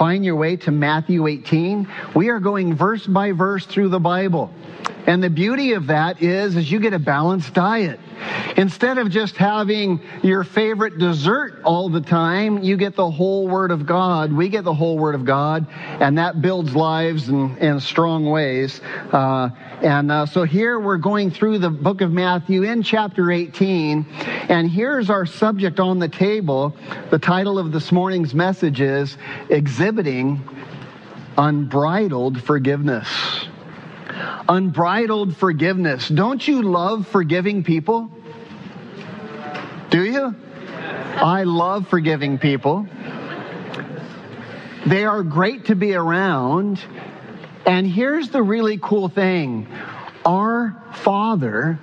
Find your way to Matthew 18. We are going verse by verse through the Bible. And the beauty of that is, is you get a balanced diet. Instead of just having your favorite dessert all the time, you get the whole Word of God. We get the whole Word of God, and that builds lives in, in strong ways. Uh, and uh, so here we're going through the book of Matthew in chapter 18, and here's our subject on the table. The title of this morning's message is Exhibiting Unbridled Forgiveness unbridled forgiveness. Don't you love forgiving people? Do you? I love forgiving people. They are great to be around. And here's the really cool thing our Father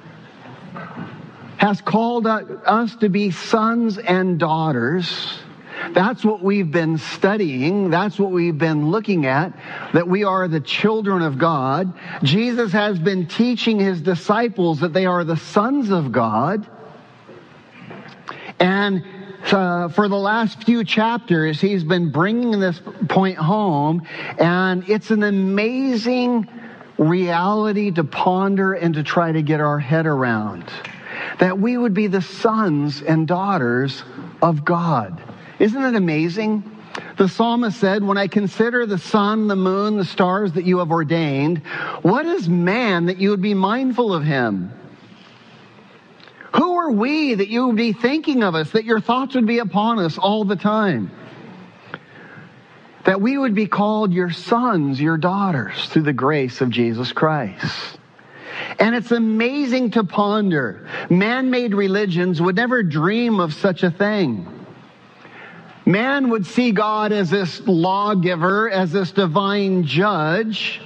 has called us to be sons and daughters that's what we've been studying. That's what we've been looking at, that we are the children of God. Jesus has been teaching his disciples that they are the sons of God. And uh, for the last few chapters, he's been bringing this point home, and it's an amazing reality to ponder and to try to get our head around. That we would be the sons and daughters of God. Isn't it amazing? The psalmist said, When I consider the sun, the moon, the stars that you have ordained, what is man that you would be mindful of him? Who are we that you would be thinking of us, that your thoughts would be upon us all the time? That we would be called your sons, your daughters, through the grace of Jesus Christ. And it's amazing to ponder. Man made religions would never dream of such a thing. Man would see God as this lawgiver, as this divine judge,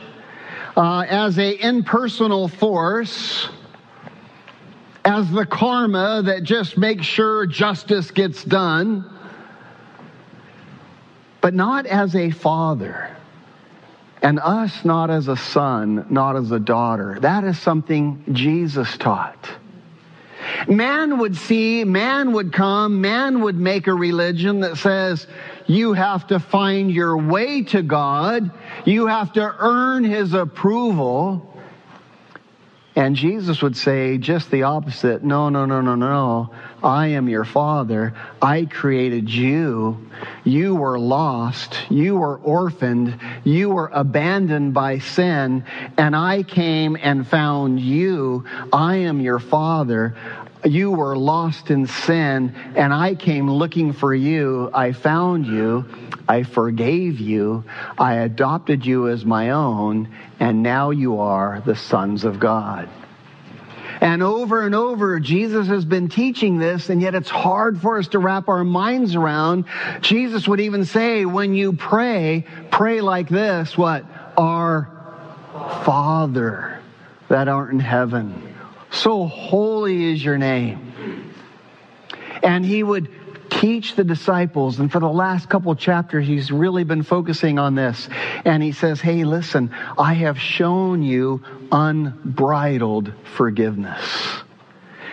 uh, as a impersonal force, as the karma that just makes sure justice gets done, but not as a father. And us not as a son, not as a daughter. That is something Jesus taught. Man would see, man would come, man would make a religion that says you have to find your way to God, you have to earn his approval. And Jesus would say just the opposite. No, no, no, no, no. I am your father. I created you. You were lost. You were orphaned. You were abandoned by sin. And I came and found you. I am your father you were lost in sin, and I came looking for you. I found you. I forgave you. I adopted you as my own, and now you are the sons of God. And over and over, Jesus has been teaching this, and yet it's hard for us to wrap our minds around. Jesus would even say, when you pray, pray like this, what? Our Father that art in heaven so holy is your name. And he would teach the disciples. And for the last couple chapters, he's really been focusing on this. And he says, Hey, listen, I have shown you unbridled forgiveness.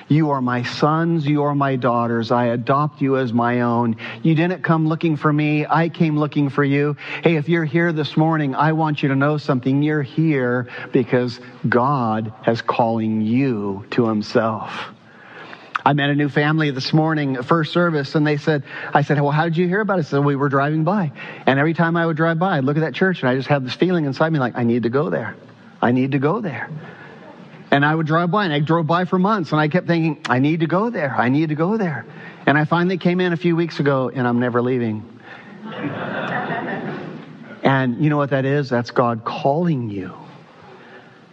You are my sons. You are my daughters. I adopt you as my own. You didn't come looking for me. I came looking for you. Hey, if you're here this morning, I want you to know something. You're here because God has calling you to himself. I met a new family this morning, first service, and they said, I said, well, how did you hear about it? So we were driving by. And every time I would drive by, I'd look at that church and I just had this feeling inside me like, I need to go there. I need to go there. And I would drive by, and I drove by for months, and I kept thinking, I need to go there. I need to go there. And I finally came in a few weeks ago, and I'm never leaving. and you know what that is? That's God calling you.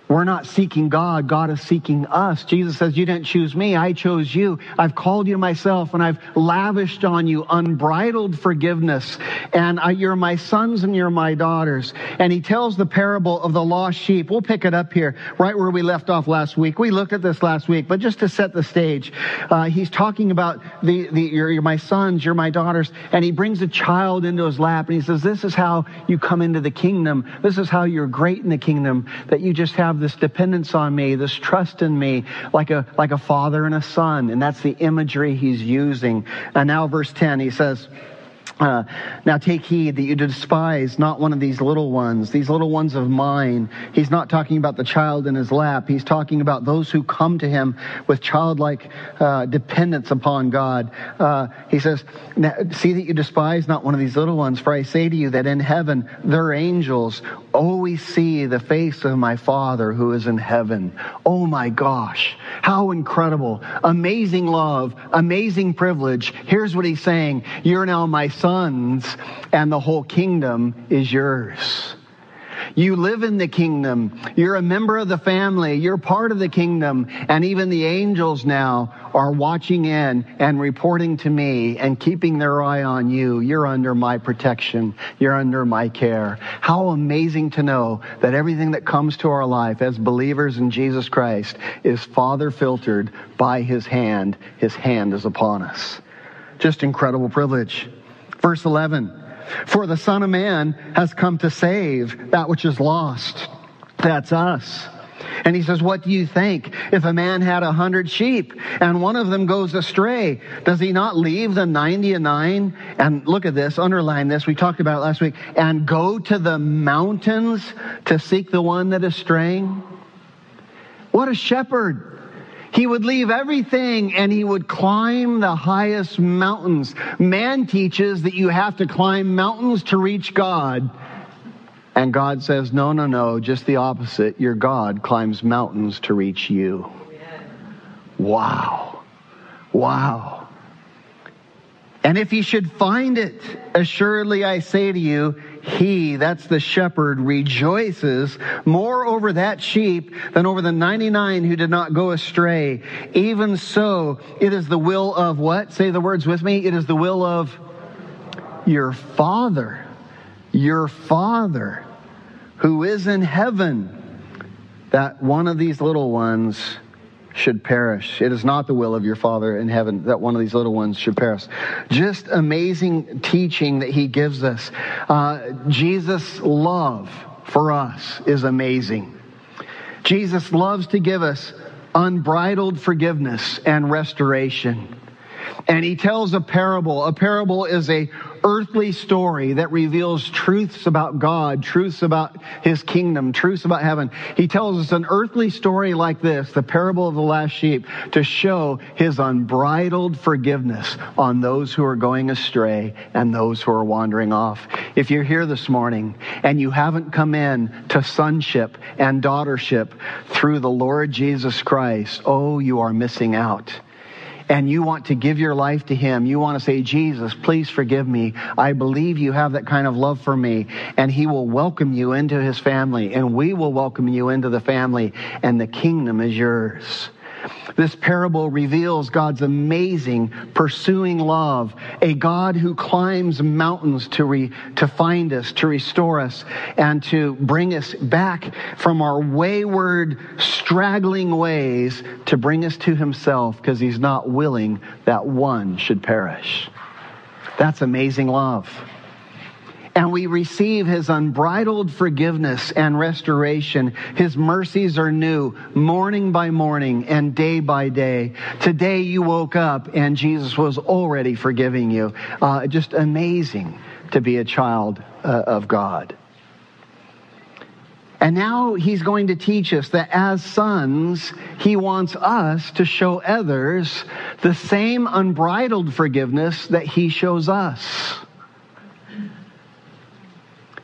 We're not seeking God. God is seeking us. Jesus says, you didn't choose me. I chose you. I've called you to myself and I've lavished on you unbridled forgiveness. And I, you're my sons and you're my daughters. And he tells the parable of the lost sheep. We'll pick it up here right where we left off last week. We looked at this last week, but just to set the stage, uh, he's talking about the, the, you're, you're my sons, you're my daughters. And he brings a child into his lap and he says, this is how you come into the kingdom. This is how you're great in the kingdom that you just have have this dependence on me, this trust in me, like a, like a father and a son. And that's the imagery he's using. And now verse 10, he says, uh, now take heed that you despise not one of these little ones, these little ones of mine. He's not talking about the child in his lap. He's talking about those who come to him with childlike uh, dependence upon God. Uh, he says, see that you despise not one of these little ones, for I say to you that in heaven their angels always see the face of my Father who is in heaven. Oh my gosh, how incredible. Amazing love, amazing privilege. Here's what he's saying. You're now my son sons, and the whole kingdom is yours. You live in the kingdom. You're a member of the family. You're part of the kingdom. And even the angels now are watching in and reporting to me and keeping their eye on you. You're under my protection. You're under my care. How amazing to know that everything that comes to our life as believers in Jesus Christ is Father filtered by his hand. His hand is upon us. Just incredible privilege. Verse 11, for the Son of Man has come to save that which is lost. That's us. And he says, what do you think? If a man had a hundred sheep and one of them goes astray, does he not leave the 99? And look at this, underline this. We talked about it last week. And go to the mountains to seek the one that is straying? What a shepherd. He would leave everything and he would climb the highest mountains. Man teaches that you have to climb mountains to reach God. And God says, no, no, no, just the opposite. Your God climbs mountains to reach you. Wow. Wow. And if he should find it, assuredly I say to you, he, that's the shepherd, rejoices more over that sheep than over the 99 who did not go astray. Even so, it is the will of what? Say the words with me. It is the will of your Father, your Father who is in heaven, that one of these little ones should perish. It is not the will of your Father in heaven that one of these little ones should perish. Just amazing teaching that he gives us. Uh, Jesus' love for us is amazing. Jesus loves to give us unbridled forgiveness and restoration. And he tells a parable. A parable is a earthly story that reveals truths about God, truths about his kingdom, truths about heaven. He tells us an earthly story like this, the parable of the last sheep, to show his unbridled forgiveness on those who are going astray and those who are wandering off. If you're here this morning and you haven't come in to sonship and daughtership through the Lord Jesus Christ, oh, you are missing out and you want to give your life to Him, you want to say, Jesus, please forgive me. I believe you have that kind of love for me. And He will welcome you into His family, and we will welcome you into the family, and the kingdom is yours. This parable reveals God's amazing pursuing love, a God who climbs mountains to, re, to find us, to restore us, and to bring us back from our wayward, straggling ways to bring us to himself because he's not willing that one should perish. That's amazing love and we receive his unbridled forgiveness and restoration. His mercies are new morning by morning and day by day. Today you woke up and Jesus was already forgiving you. Uh, just amazing to be a child uh, of God. And now he's going to teach us that as sons, he wants us to show others the same unbridled forgiveness that he shows us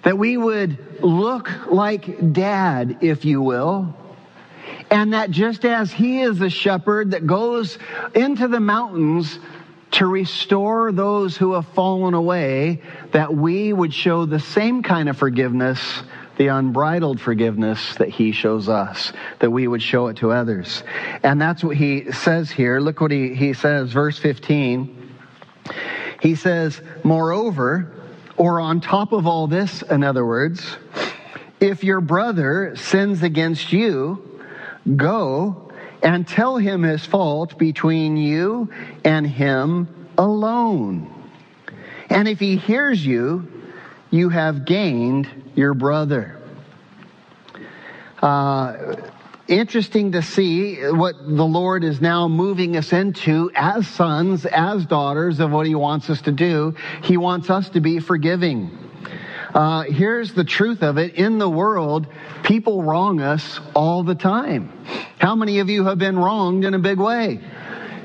that we would look like dad, if you will, and that just as he is the shepherd that goes into the mountains to restore those who have fallen away, that we would show the same kind of forgiveness the unbridled forgiveness that he shows us, that we would show it to others. And that's what he says here. Look what he, he says, verse 15. He says, Moreover, or on top of all this, in other words, if your brother sins against you, go and tell him his fault between you and him alone. And if he hears you, you have gained your brother. Uh, interesting to see what the Lord is now moving us into as sons, as daughters of what He wants us to do. He wants us to be forgiving. Uh, here's the truth of it. In the world, people wrong us all the time. How many of you have been wronged in a big way?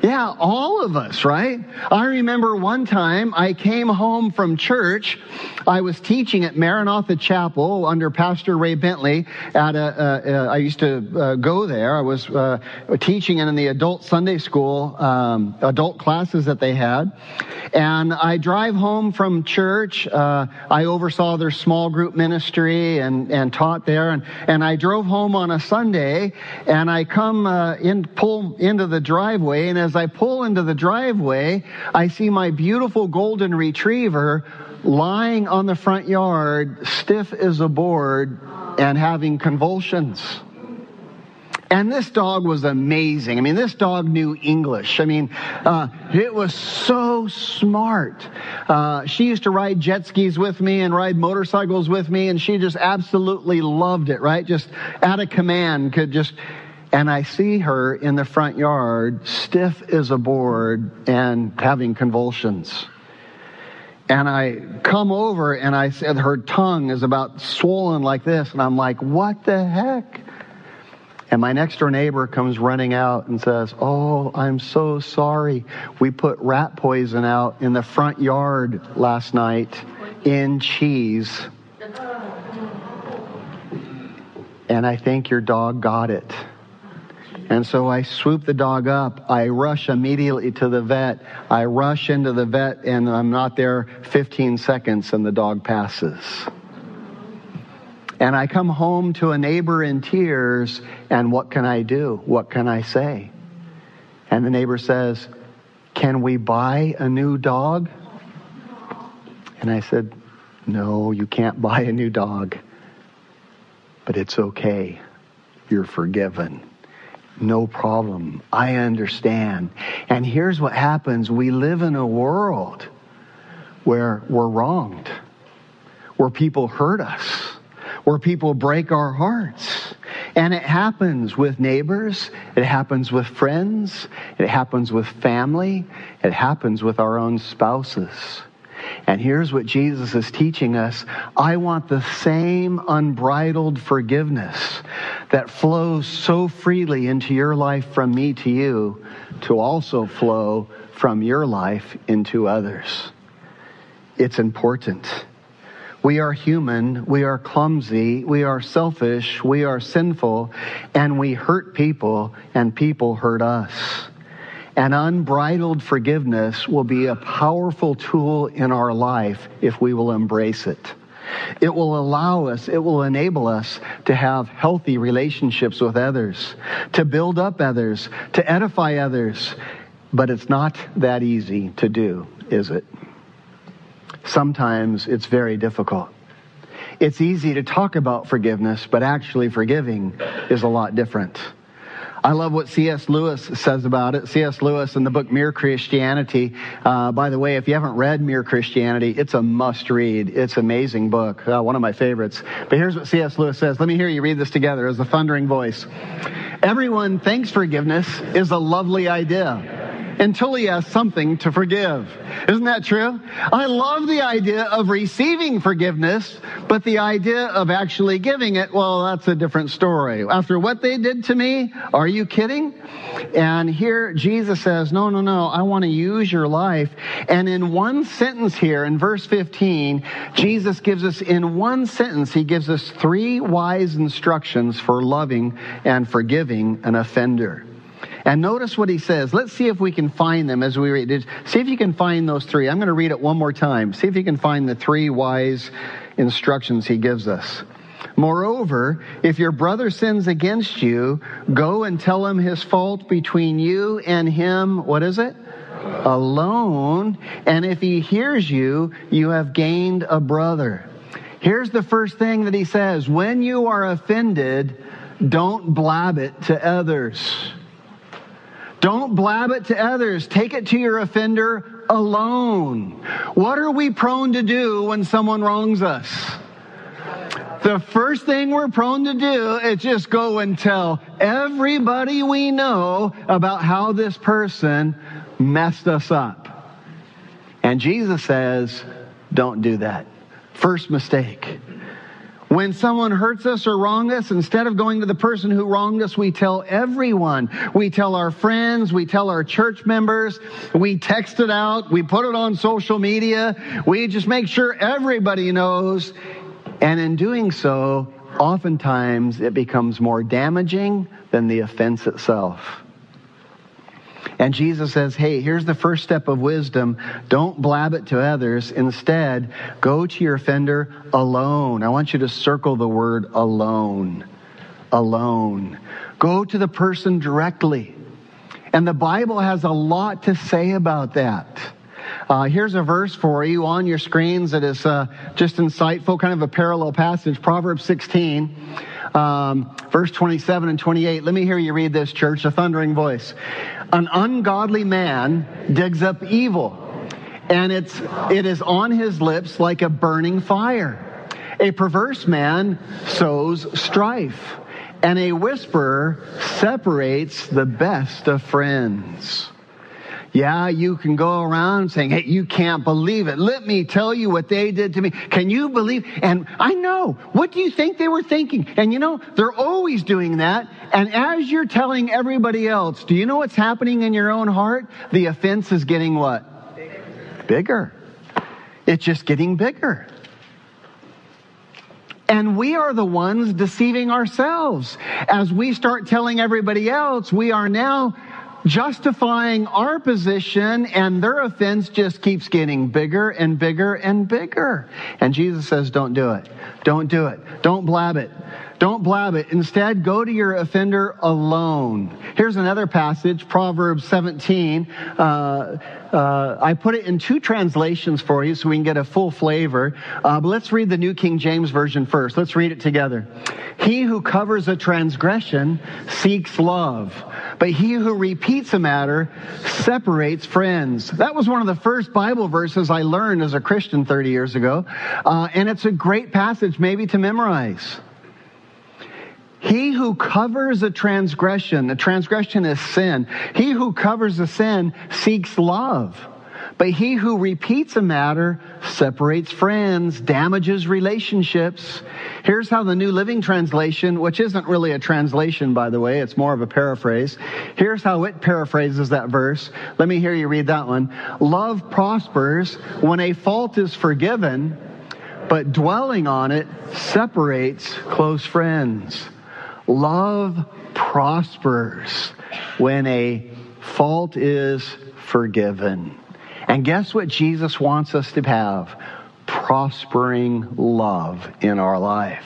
Yeah, all of us, right? I remember one time I came home from church. I was teaching at Maranatha Chapel under Pastor Ray Bentley. At a, uh, uh, I used to uh, go there. I was uh, teaching in the adult Sunday school, um, adult classes that they had. And I drive home from church. Uh, I oversaw their small group ministry and, and taught there. And, and I drove home on a Sunday and I come uh, in, pull into the driveway. And as I pull into the driveway, I see my beautiful golden retriever lying on the front yard, stiff as a board and having convulsions. And this dog was amazing. I mean, this dog knew English. I mean, uh, it was so smart. Uh, she used to ride jet skis with me and ride motorcycles with me, and she just absolutely loved it, right? Just at a command could just and I see her in the front yard, stiff as a board and having convulsions. And I come over and I said her tongue is about swollen like this. And I'm like, what the heck? And my next door neighbor comes running out and says, Oh, I'm so sorry. We put rat poison out in the front yard last night in cheese. And I think your dog got it. And so I swoop the dog up. I rush immediately to the vet. I rush into the vet and I'm not there 15 seconds and the dog passes. And I come home to a neighbor in tears and what can I do? What can I say? And the neighbor says, can we buy a new dog? And I said, no, you can't buy a new dog. But it's okay. You're forgiven. No problem. I understand. And here's what happens. We live in a world where we're wronged, where people hurt us, where people break our hearts. And it happens with neighbors. It happens with friends. It happens with family. It happens with our own spouses. And here's what Jesus is teaching us. I want the same unbridled forgiveness that flows so freely into your life from me to you to also flow from your life into others. It's important. We are human, we are clumsy, we are selfish, we are sinful, and we hurt people, and people hurt us. And unbridled forgiveness will be a powerful tool in our life if we will embrace it. It will allow us, it will enable us to have healthy relationships with others, to build up others, to edify others. But it's not that easy to do, is it? Sometimes it's very difficult. It's easy to talk about forgiveness, but actually forgiving is a lot different. I love what C.S. Lewis says about it. C.S. Lewis in the book Mere Christianity. Uh, by the way, if you haven't read Mere Christianity, it's a must read. It's an amazing book, uh, one of my favorites. But here's what C.S. Lewis says. Let me hear you read this together as a thundering voice. Everyone thinks forgiveness is a lovely idea until he has something to forgive. Isn't that true? I love the idea of receiving forgiveness, but the idea of actually giving it, well, that's a different story. After what they did to me, are you kidding? And here Jesus says, no, no, no, I want to use your life. And in one sentence here, in verse 15, Jesus gives us, in one sentence, he gives us three wise instructions for loving and forgiving an offender. And notice what he says. Let's see if we can find them as we read it. See if you can find those three. I'm going to read it one more time. See if you can find the three wise instructions he gives us. Moreover, if your brother sins against you, go and tell him his fault between you and him. What is it? Alone. And if he hears you, you have gained a brother. Here's the first thing that he says. When you are offended, don't blab it to others. Don't blab it to others. Take it to your offender alone. What are we prone to do when someone wrongs us? The first thing we're prone to do is just go and tell everybody we know about how this person messed us up. And Jesus says, don't do that. First mistake. When someone hurts us or wrongs us, instead of going to the person who wronged us, we tell everyone. We tell our friends, we tell our church members, we text it out, we put it on social media, we just make sure everybody knows. And in doing so, oftentimes it becomes more damaging than the offense itself. And Jesus says, hey, here's the first step of wisdom. Don't blab it to others. Instead, go to your offender alone. I want you to circle the word alone. Alone. Go to the person directly. And the Bible has a lot to say about that. Uh, here's a verse for you on your screens that is uh, just insightful, kind of a parallel passage. Proverbs 16, um, verse 27 and 28. Let me hear you read this, church, a thundering voice. An ungodly man digs up evil, and it's, it is on his lips like a burning fire. A perverse man sows strife, and a whisperer separates the best of friends. Yeah, you can go around saying, Hey, you can't believe it. Let me tell you what they did to me. Can you believe? And I know. What do you think they were thinking? And you know, they're always doing that. And as you're telling everybody else, do you know what's happening in your own heart? The offense is getting what? Bigger. bigger. It's just getting bigger. And we are the ones deceiving ourselves. As we start telling everybody else, we are now justifying our position and their offense just keeps getting bigger and bigger and bigger. And Jesus says, don't do it. Don't do it. Don't blab it. Don't blab it. Instead, go to your offender alone. Here's another passage, Proverbs 17. Uh, uh, I put it in two translations for you so we can get a full flavor. Uh, but let's read the New King James Version first. Let's read it together. He who covers a transgression seeks love, but he who repeats a matter separates friends. That was one of the first Bible verses I learned as a Christian 30 years ago. Uh, and it's a great passage maybe to memorize. He who covers a transgression, a transgression is sin. He who covers a sin seeks love. But he who repeats a matter separates friends, damages relationships. Here's how the New Living Translation, which isn't really a translation, by the way, it's more of a paraphrase. Here's how it paraphrases that verse. Let me hear you read that one. Love prospers when a fault is forgiven, but dwelling on it separates close friends. Love prospers when a fault is forgiven. And guess what Jesus wants us to have? Prospering love in our life.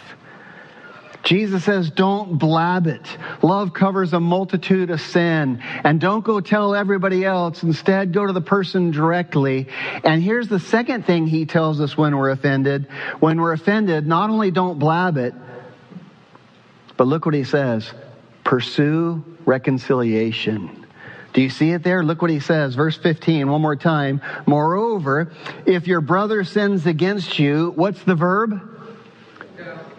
Jesus says, don't blab it. Love covers a multitude of sin. And don't go tell everybody else. Instead, go to the person directly. And here's the second thing he tells us when we're offended. When we're offended, not only don't blab it, but look what he says pursue reconciliation. Do you see it there? Look what he says. Verse 15, one more time. Moreover, if your brother sins against you, what's the verb?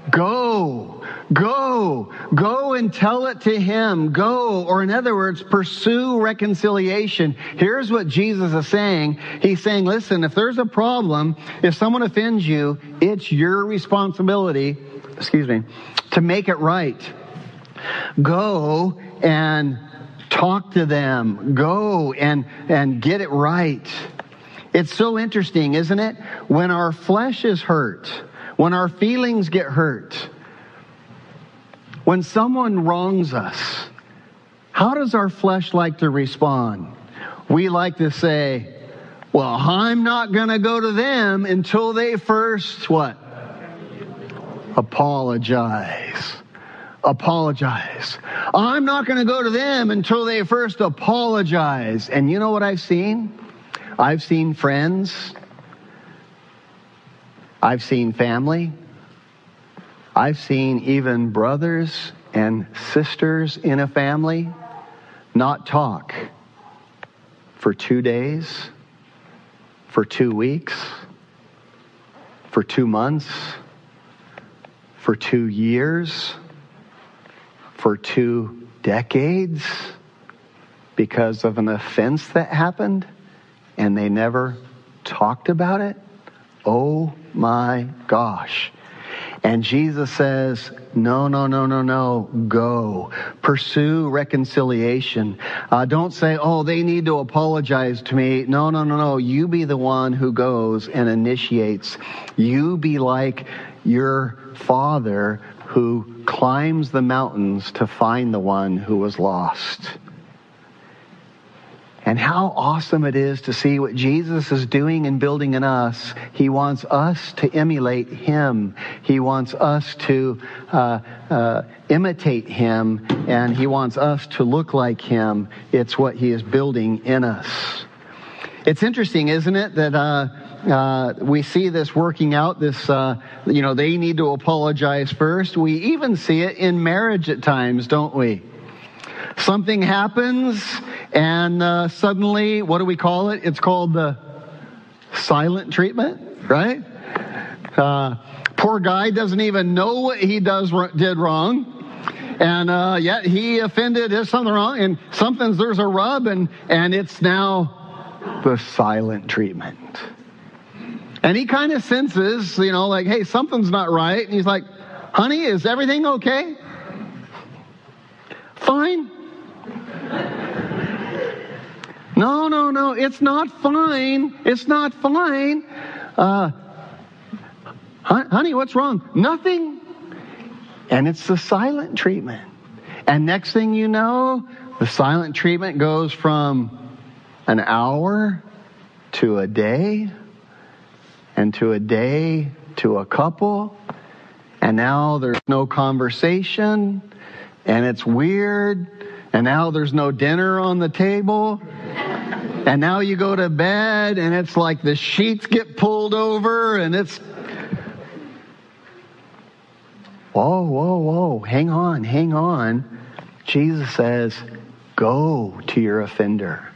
Go. Go. Go and tell it to him. Go. Or in other words, pursue reconciliation. Here's what Jesus is saying. He's saying, listen, if there's a problem, if someone offends you, it's your responsibility, excuse me, to make it right. Go and talk to them. Go and, and get it right. It's so interesting, isn't it? When our flesh is hurt, when our feelings get hurt, when someone wrongs us, how does our flesh like to respond? We like to say, well, I'm not going to go to them until they first what? apologize. Apologize. I'm not going to go to them until they first apologize. And you know what I've seen? I've seen friends. I've seen family. I've seen even brothers and sisters in a family not talk for two days, for two weeks, for two months, for two years, for two decades because of an offense that happened and they never talked about it? Oh my gosh. And Jesus says, no, no, no, no, no, go. Pursue reconciliation. Uh, don't say, oh, they need to apologize to me. No, no, no, no. You be the one who goes and initiates. You be like your father who climbs the mountains to find the one who was lost. And how awesome it is to see what Jesus is doing and building in us. He wants us to emulate Him. He wants us to uh, uh, imitate Him, and He wants us to look like Him. It's what He is building in us. It's interesting, isn't it, that uh, uh, we see this working out. This, uh, you know, they need to apologize first. We even see it in marriage at times, don't we? Something happens, and uh, suddenly, what do we call it? It's called the silent treatment, right? Uh, poor guy doesn't even know what he does did wrong. And uh, yet he offended, is something wrong, and something's there's a rub, and and it's now the silent treatment. And he kind of senses, you know, like, hey, something's not right. And he's like, honey, is everything okay? Fine. No, no, no, it's not fine. It's not fine. Uh, honey, what's wrong? Nothing. And it's the silent treatment. And next thing you know, the silent treatment goes from an hour to a day, and to a day to a couple, and now there's no conversation, and it's weird, and now there's no dinner on the table. And now you go to bed and it's like the sheets get pulled over and it's. Whoa, whoa, whoa. Hang on, hang on. Jesus says, go to your offender.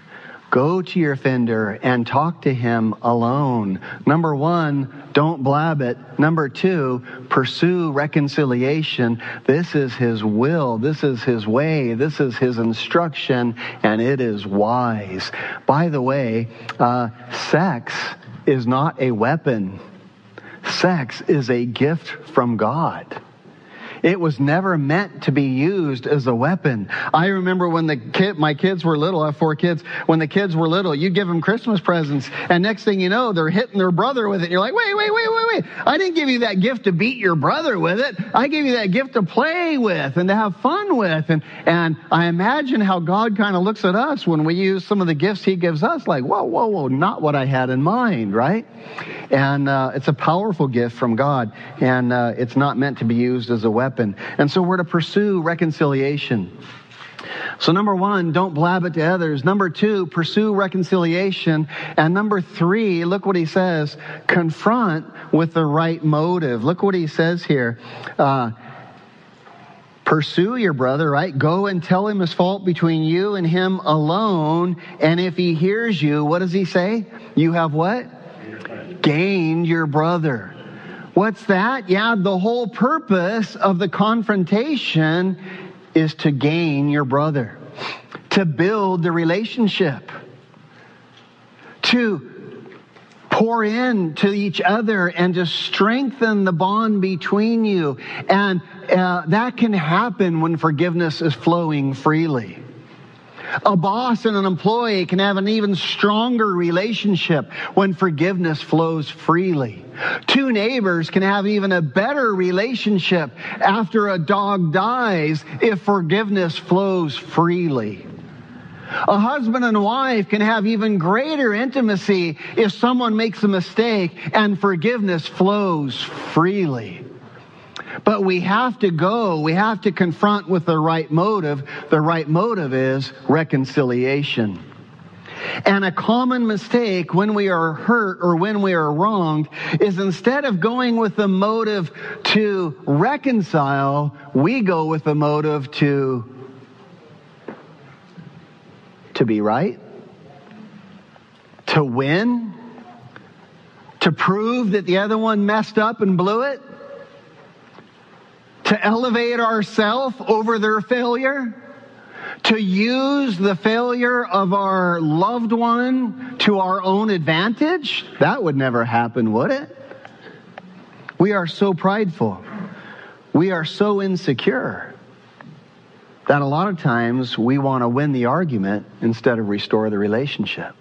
Go to your offender and talk to him alone. Number one, don't blab it. Number two, pursue reconciliation. This is his will. This is his way. This is his instruction, and it is wise. By the way, uh, sex is not a weapon. Sex is a gift from God. It was never meant to be used as a weapon. I remember when the kid, my kids were little, I have four kids, when the kids were little, you give them Christmas presents, and next thing you know, they're hitting their brother with it. You're like, wait, wait, wait, wait, wait. I didn't give you that gift to beat your brother with it. I gave you that gift to play with and to have fun with. And, and I imagine how God kind of looks at us when we use some of the gifts He gives us, like, whoa, whoa, whoa, not what I had in mind, right? And uh, it's a powerful gift from God, and uh, it's not meant to be used as a weapon. And so we're to pursue reconciliation. So, number one, don't blab it to others. Number two, pursue reconciliation. And number three, look what he says confront with the right motive. Look what he says here. Uh, pursue your brother, right? Go and tell him his fault between you and him alone. And if he hears you, what does he say? You have what? Gained your brother. What's that? Yeah, the whole purpose of the confrontation is to gain your brother, to build the relationship, to pour in to each other and to strengthen the bond between you. And uh, that can happen when forgiveness is flowing freely. A boss and an employee can have an even stronger relationship when forgiveness flows freely. Two neighbors can have even a better relationship after a dog dies if forgiveness flows freely. A husband and wife can have even greater intimacy if someone makes a mistake and forgiveness flows freely. But we have to go, we have to confront with the right motive. The right motive is reconciliation. And a common mistake when we are hurt or when we are wronged is instead of going with the motive to reconcile, we go with the motive to to be right, to win, to prove that the other one messed up and blew it, to elevate ourselves over their failure, to use the failure of our loved one to our own advantage. That would never happen, would it? We are so prideful. We are so insecure that a lot of times we want to win the argument instead of restore the relationship.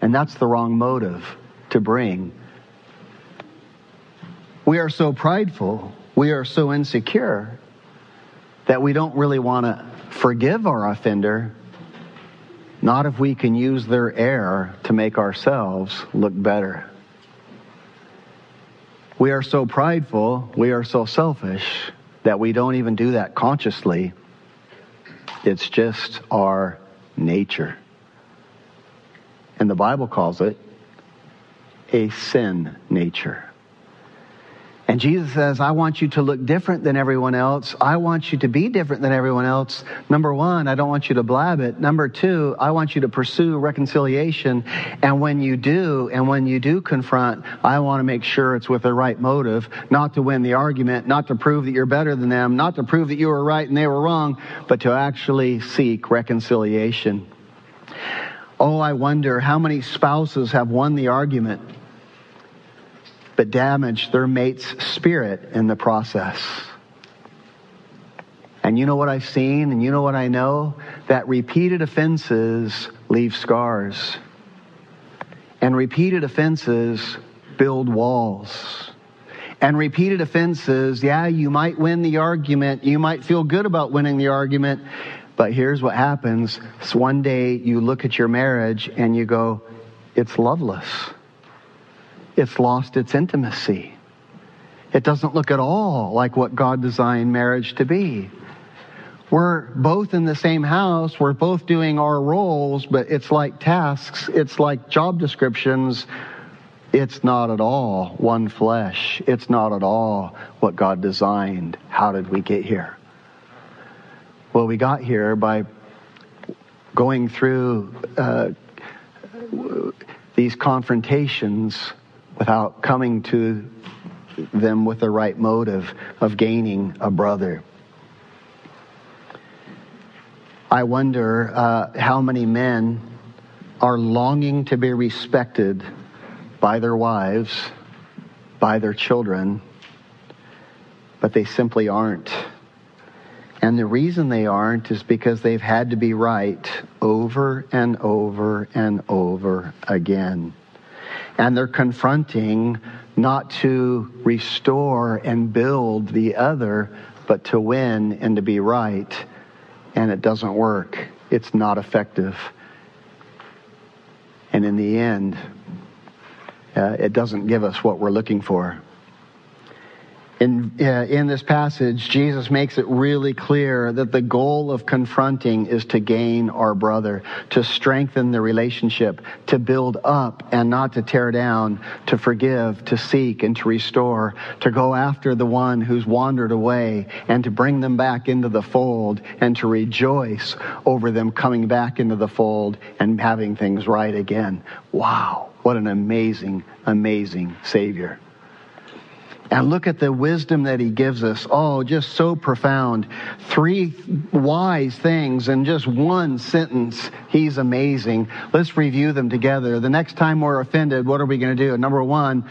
And that's the wrong motive to bring. We are so prideful, we are so insecure that we don't really want to forgive our offender, not if we can use their error to make ourselves look better. We are so prideful, we are so selfish that we don't even do that consciously it's just our nature. And the Bible calls it a sin nature. And Jesus says, I want you to look different than everyone else. I want you to be different than everyone else. Number one, I don't want you to blab it. Number two, I want you to pursue reconciliation. And when you do, and when you do confront, I want to make sure it's with the right motive, not to win the argument, not to prove that you're better than them, not to prove that you were right and they were wrong, but to actually seek reconciliation. Oh, I wonder how many spouses have won the argument but damage their mate's spirit in the process. And you know what I've seen and you know what I know? That repeated offenses leave scars. And repeated offenses build walls. And repeated offenses, yeah, you might win the argument. You might feel good about winning the argument. But here's what happens. So one day you look at your marriage and you go, it's loveless it's lost its intimacy. It doesn't look at all like what God designed marriage to be. We're both in the same house, we're both doing our roles, but it's like tasks, it's like job descriptions. It's not at all one flesh. It's not at all what God designed. How did we get here? Well, we got here by going through uh, these confrontations without coming to them with the right motive of gaining a brother. I wonder uh, how many men are longing to be respected by their wives, by their children, but they simply aren't. And the reason they aren't is because they've had to be right over and over and over again and they're confronting not to restore and build the other, but to win and to be right. And it doesn't work. It's not effective. And in the end, uh, it doesn't give us what we're looking for in, uh, in this passage, Jesus makes it really clear that the goal of confronting is to gain our brother, to strengthen the relationship, to build up and not to tear down, to forgive, to seek and to restore, to go after the one who's wandered away and to bring them back into the fold and to rejoice over them coming back into the fold and having things right again. Wow, what an amazing, amazing Savior. And look at the wisdom that he gives us. Oh, just so profound. Three wise things in just one sentence. He's amazing. Let's review them together. The next time we're offended, what are we going to do? Number one,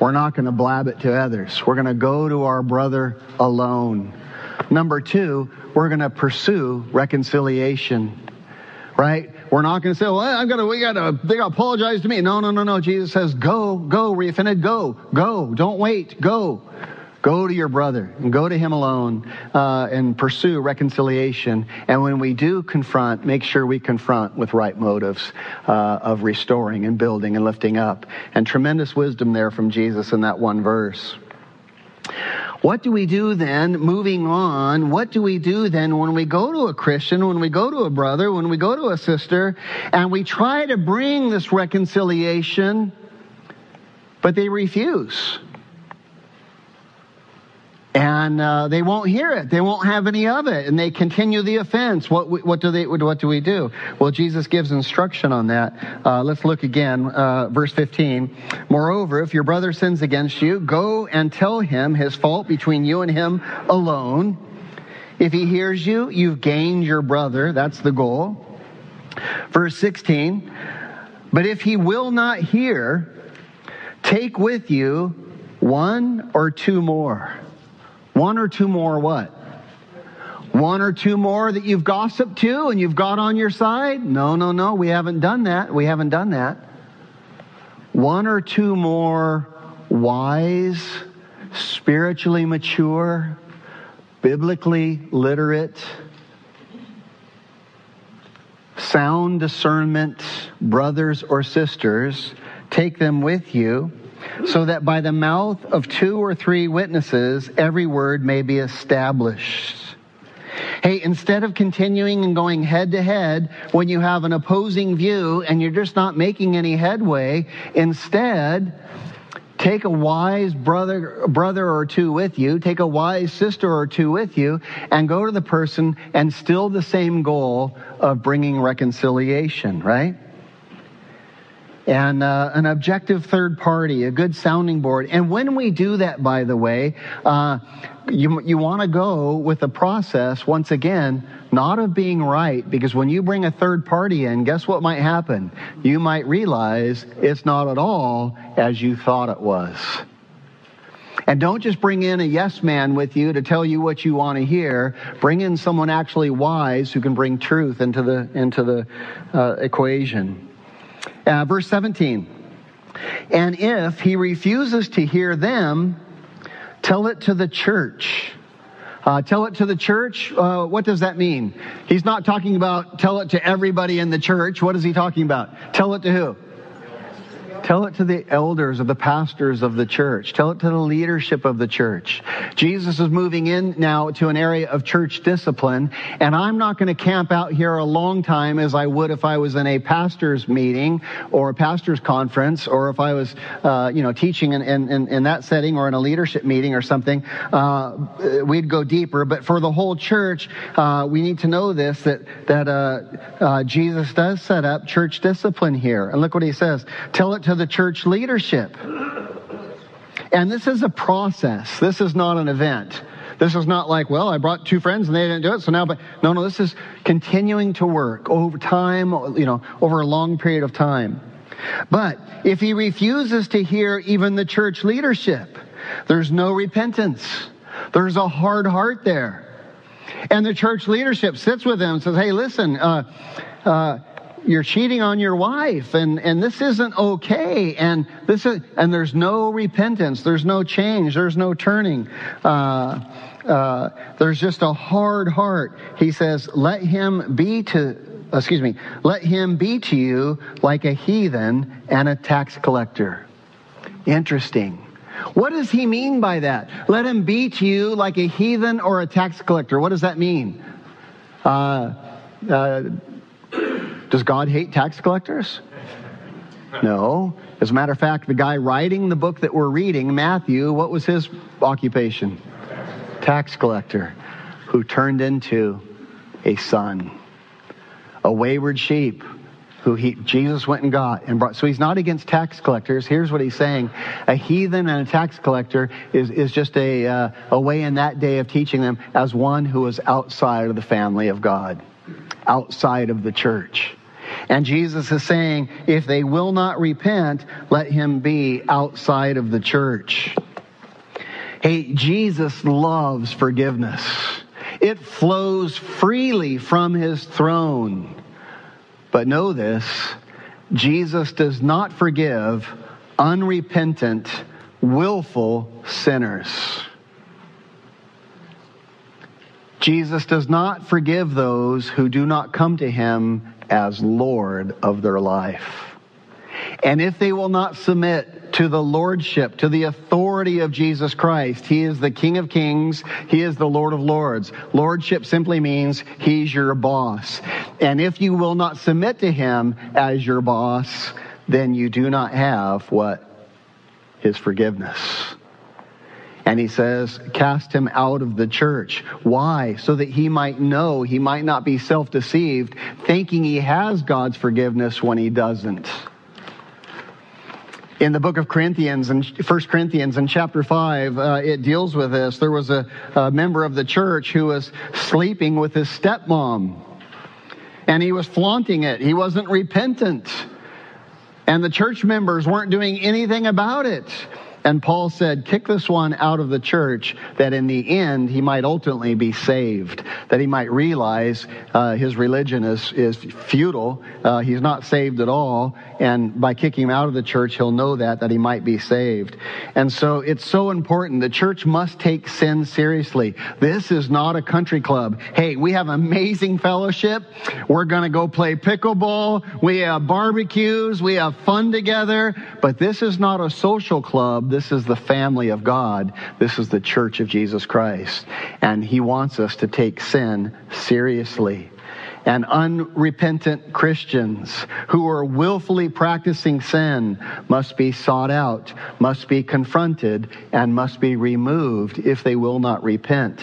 we're not going to blab it to others. We're going to go to our brother alone. Number two, we're going to pursue reconciliation. Right? We're not going to say, well, I've got to, we got to, they got to apologize to me. No, no, no, no. Jesus says, go, go, were you offended? Go, go. Don't wait. Go. Go to your brother and go to him alone uh, and pursue reconciliation. And when we do confront, make sure we confront with right motives uh, of restoring and building and lifting up. And tremendous wisdom there from Jesus in that one verse. What do we do then, moving on? What do we do then when we go to a Christian, when we go to a brother, when we go to a sister, and we try to bring this reconciliation, but they refuse? And uh, they won't hear it. They won't have any of it, and they continue the offense. What what do they what do we do? Well, Jesus gives instruction on that. Uh, let's look again, uh, verse fifteen. Moreover, if your brother sins against you, go and tell him his fault between you and him alone. If he hears you, you've gained your brother. That's the goal. Verse sixteen. But if he will not hear, take with you one or two more one or two more what? One or two more that you've gossiped to and you've got on your side? No, no, no. We haven't done that. We haven't done that. One or two more wise, spiritually mature, biblically literate, sound discernment brothers or sisters, take them with you so that by the mouth of two or three witnesses every word may be established. Hey, instead of continuing and going head to head when you have an opposing view and you're just not making any headway, instead, take a wise brother brother or two with you take a wise sister or two with you and go to the person and still the same goal of bringing reconciliation right and uh, an objective third party, a good sounding board. And when we do that, by the way, uh, you, you want to go with a process, once again, not of being right, because when you bring a third party in, guess what might happen? You might realize it's not at all as you thought it was. And don't just bring in a yes man with you to tell you what you want to hear. Bring in someone actually wise who can bring truth into the, into the uh, equation. Uh, verse 17. And if he refuses to hear them, tell it to the church. Uh, tell it to the church. Uh, what does that mean? He's not talking about tell it to everybody in the church. What is he talking about? Tell it to who? Tell it to the elders or the pastors of the church. Tell it to the leadership of the church. Jesus is moving in now to an area of church discipline, and I'm not going to camp out here a long time as I would if I was in a pastor's meeting or a pastor's conference, or if I was, uh, you know, teaching in, in, in, that setting or in a leadership meeting or something. Uh, we'd go deeper, but for the whole church, uh, we need to know this that that uh, uh, Jesus does set up church discipline here, and look what he says: Tell it to the church leadership. And this is a process. This is not an event. This is not like, well, I brought two friends and they didn't do it, so now, but no, no, this is continuing to work over time, you know, over a long period of time. But if he refuses to hear even the church leadership, there's no repentance. There's a hard heart there. And the church leadership sits with them and says, hey, listen, uh, uh, you're cheating on your wife and, and this isn't okay. And this is, and there's no repentance. There's no change. There's no turning. Uh, uh, there's just a hard heart. He says, let him be to, excuse me, let him be to you like a heathen and a tax collector. Interesting. What does he mean by that? Let him be to you like a heathen or a tax collector. What does that mean? Uh, uh, does God hate tax collectors? No. As a matter of fact, the guy writing the book that we're reading, Matthew, what was his occupation? Tax collector who turned into a son, a wayward sheep who he, Jesus went and got and brought. So he's not against tax collectors. Here's what he's saying. A heathen and a tax collector is, is just a, uh, a way in that day of teaching them as one who is outside of the family of God, outside of the church. And Jesus is saying, if they will not repent, let him be outside of the church. Hey, Jesus loves forgiveness. It flows freely from his throne. But know this, Jesus does not forgive unrepentant, willful sinners. Jesus does not forgive those who do not come to him as Lord of their life. And if they will not submit to the lordship, to the authority, of Jesus Christ. He is the King of Kings. He is the Lord of Lords. Lordship simply means He's your boss. And if you will not submit to Him as your boss, then you do not have what? His forgiveness. And he says, cast him out of the church. Why? So that he might know, he might not be self deceived, thinking he has God's forgiveness when he doesn't. In the book of Corinthians and 1 Corinthians in chapter 5, uh, it deals with this. There was a, a member of the church who was sleeping with his stepmom. And he was flaunting it. He wasn't repentant. And the church members weren't doing anything about it. And Paul said, kick this one out of the church that in the end he might ultimately be saved, that he might realize uh, his religion is, is futile. Uh, he's not saved at all. And by kicking him out of the church, he'll know that, that he might be saved. And so it's so important. The church must take sin seriously. This is not a country club. Hey, we have amazing fellowship. We're going to go play pickleball. We have barbecues. We have fun together. But this is not a social club. This is the family of God. This is the church of Jesus Christ. And he wants us to take sin seriously and unrepentant Christians who are willfully practicing sin must be sought out, must be confronted, and must be removed if they will not repent.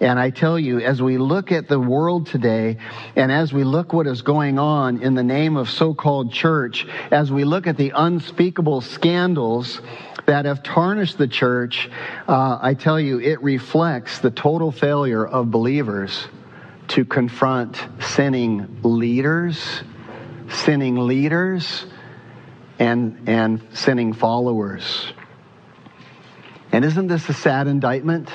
And I tell you, as we look at the world today, and as we look what is going on in the name of so-called church, as we look at the unspeakable scandals that have tarnished the church, uh, I tell you, it reflects the total failure of believers to confront sinning leaders, sinning leaders, and, and sinning followers. And isn't this a sad indictment?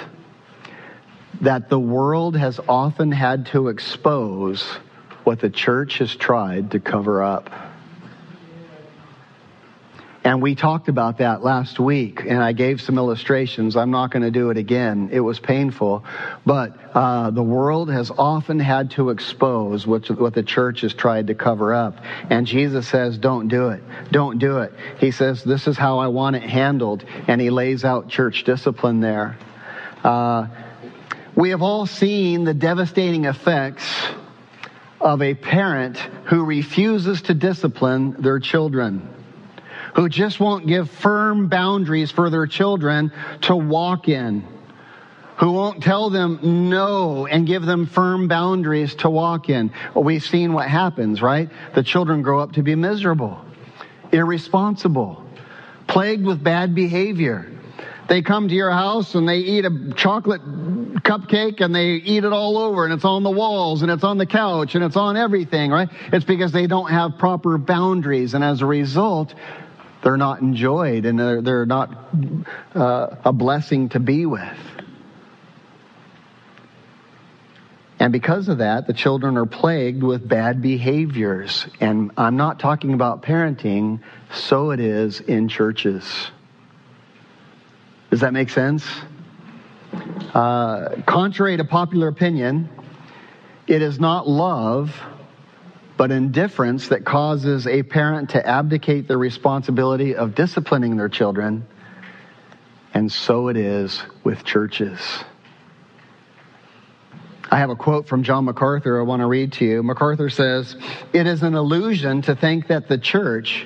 That the world has often had to expose what the church has tried to cover up. And we talked about that last week, and I gave some illustrations. I'm not going to do it again. It was painful. But uh, the world has often had to expose what, what the church has tried to cover up. And Jesus says, don't do it. Don't do it. He says, this is how I want it handled. And he lays out church discipline there. Uh, we have all seen the devastating effects of a parent who refuses to discipline their children who just won't give firm boundaries for their children to walk in, who won't tell them no and give them firm boundaries to walk in. Well, we've seen what happens, right? The children grow up to be miserable, irresponsible, plagued with bad behavior. They come to your house and they eat a chocolate cupcake and they eat it all over and it's on the walls and it's on the couch and it's on everything, right? It's because they don't have proper boundaries and as a result, they're not enjoyed and they're, they're not uh, a blessing to be with. And because of that, the children are plagued with bad behaviors. And I'm not talking about parenting, so it is in churches. Does that make sense? Uh, contrary to popular opinion, it is not love but indifference that causes a parent to abdicate the responsibility of disciplining their children. And so it is with churches. I have a quote from John MacArthur I want to read to you. MacArthur says, It is an illusion to think that the church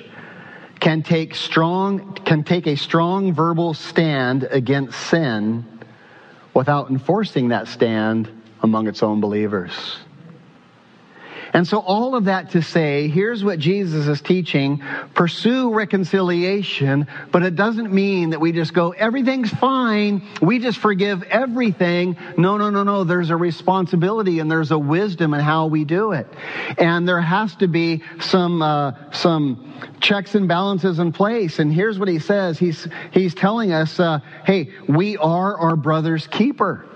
can take strong, can take a strong verbal stand against sin without enforcing that stand among its own believers. And so all of that to say, here's what Jesus is teaching. Pursue reconciliation, but it doesn't mean that we just go, everything's fine. We just forgive everything. No, no, no, no. There's a responsibility and there's a wisdom in how we do it. And there has to be some, uh, some checks and balances in place. And here's what he says. He's, he's telling us, uh, hey, we are our brother's keeper.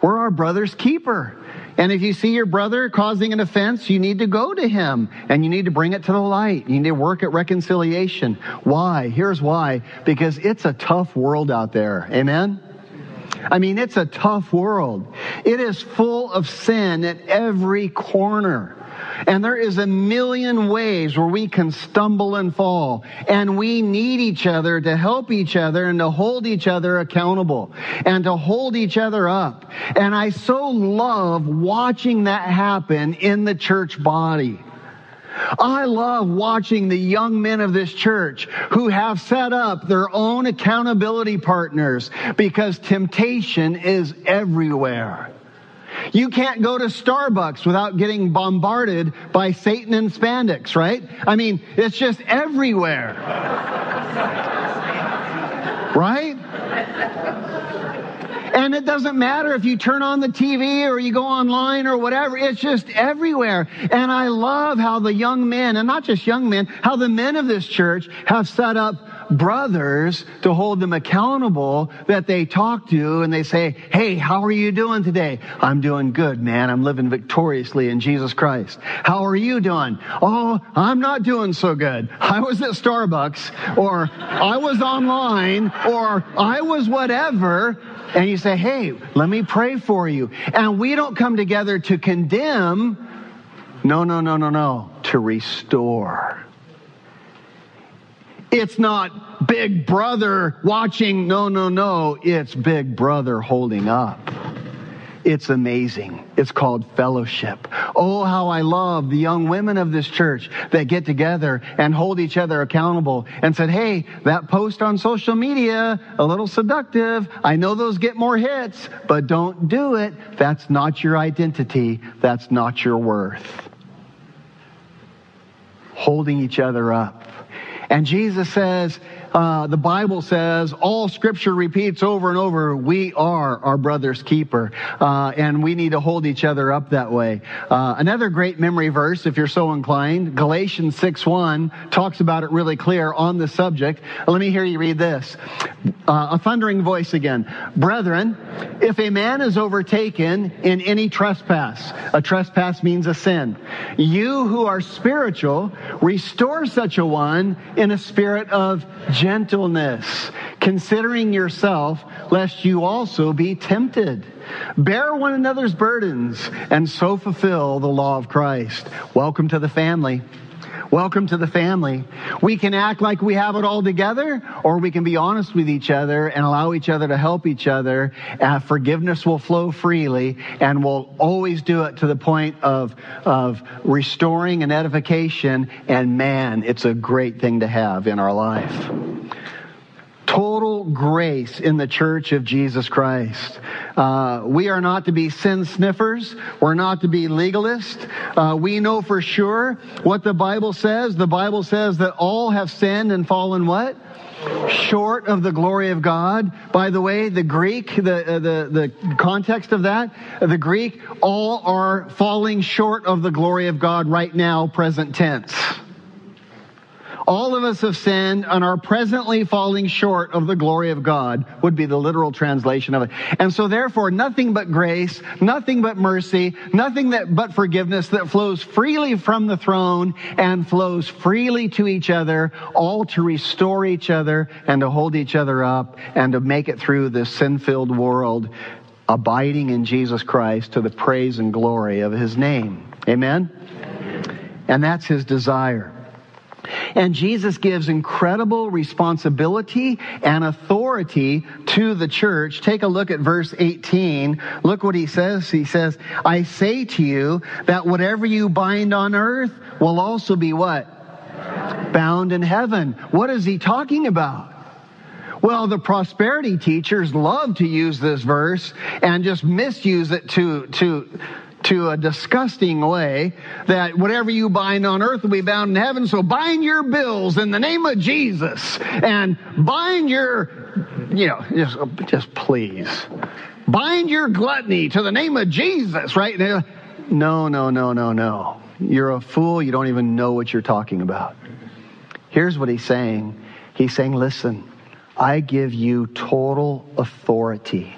We're our brother's keeper. And if you see your brother causing an offense, you need to go to him and you need to bring it to the light. You need to work at reconciliation. Why? Here's why. Because it's a tough world out there. Amen? I mean, it's a tough world. It is full of sin at every corner. And there is a million ways where we can stumble and fall. And we need each other to help each other and to hold each other accountable and to hold each other up. And I so love watching that happen in the church body. I love watching the young men of this church who have set up their own accountability partners because temptation is everywhere. You can't go to Starbucks without getting bombarded by Satan and spandex, right? I mean, it's just everywhere. right? And it doesn't matter if you turn on the TV or you go online or whatever. It's just everywhere. And I love how the young men, and not just young men, how the men of this church have set up brothers to hold them accountable that they talk to and they say, Hey, how are you doing today? I'm doing good, man. I'm living victoriously in Jesus Christ. How are you doing? Oh, I'm not doing so good. I was at Starbucks or I was online or I was whatever and you say, hey, let me pray for you. And we don't come together to condemn. No, no, no, no, no. To restore. It's not big brother watching. No, no, no. It's big brother holding up. It's amazing. It's called fellowship. Oh, how I love the young women of this church that get together and hold each other accountable and said, Hey, that post on social media, a little seductive. I know those get more hits, but don't do it. That's not your identity. That's not your worth. Holding each other up. And Jesus says, uh, the Bible says, all scripture repeats over and over, we are our brother's keeper. Uh, and we need to hold each other up that way. Uh, another great memory verse, if you're so inclined, Galatians 6 1 talks about it really clear on the subject. Let me hear you read this. Uh, a thundering voice again. Brethren, if a man is overtaken in any trespass, a trespass means a sin, you who are spiritual, restore such a one in a spirit of gentleness, considering yourself, lest you also be tempted. Bear one another's burdens, and so fulfill the law of Christ. Welcome to the family. Welcome to the family. We can act like we have it all together, or we can be honest with each other and allow each other to help each other. Uh, forgiveness will flow freely, and we'll always do it to the point of, of restoring and edification. And man, it's a great thing to have in our life total grace in the church of Jesus Christ. Uh, we are not to be sin sniffers. We're not to be legalists. Uh, we know for sure what the Bible says. The Bible says that all have sinned and fallen what? Short of the glory of God. By the way, the Greek, the, uh, the, the context of that, the Greek, all are falling short of the glory of God right now, present tense. All of us have sinned and are presently falling short of the glory of God, would be the literal translation of it. And so therefore, nothing but grace, nothing but mercy, nothing that but forgiveness that flows freely from the throne and flows freely to each other, all to restore each other and to hold each other up and to make it through this sin-filled world, abiding in Jesus Christ to the praise and glory of his name. Amen? And that's his desire. And Jesus gives incredible responsibility and authority to the church. Take a look at verse 18. Look what he says. He says, I say to you that whatever you bind on earth will also be what? Bound in heaven. What is he talking about? Well, the prosperity teachers love to use this verse and just misuse it to, to, to a disgusting way that whatever you bind on earth will be bound in heaven. So bind your bills in the name of Jesus and bind your, you know, just, just please. Bind your gluttony to the name of Jesus, right? No, no, no, no, no. You're a fool. You don't even know what you're talking about. Here's what he's saying. He's saying, listen, I give you total authority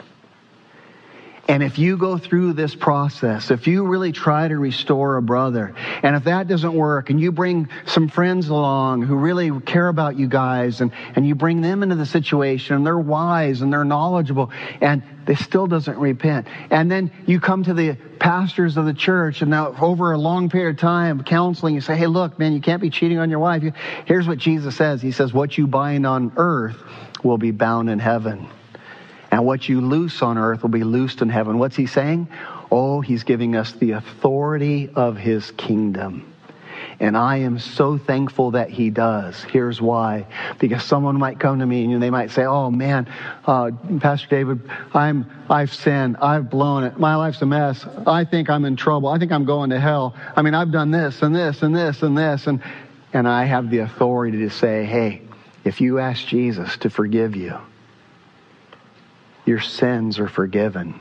And if you go through this process, if you really try to restore a brother, and if that doesn't work, and you bring some friends along who really care about you guys, and, and you bring them into the situation, and they're wise and they're knowledgeable, and they still doesn't repent. And then you come to the pastors of the church, and now over a long period of time, counseling, you say, hey, look, man, you can't be cheating on your wife. Here's what Jesus says. He says, what you bind on earth will be bound in heaven. And what you loose on earth will be loosed in heaven. What's he saying? Oh, he's giving us the authority of his kingdom. And I am so thankful that he does. Here's why. Because someone might come to me and they might say, Oh man, uh, Pastor David, I'm, I've sinned. I've blown it. My life's a mess. I think I'm in trouble. I think I'm going to hell. I mean, I've done this and this and this and this. And, and I have the authority to say, Hey, if you ask Jesus to forgive you, your sins are forgiven.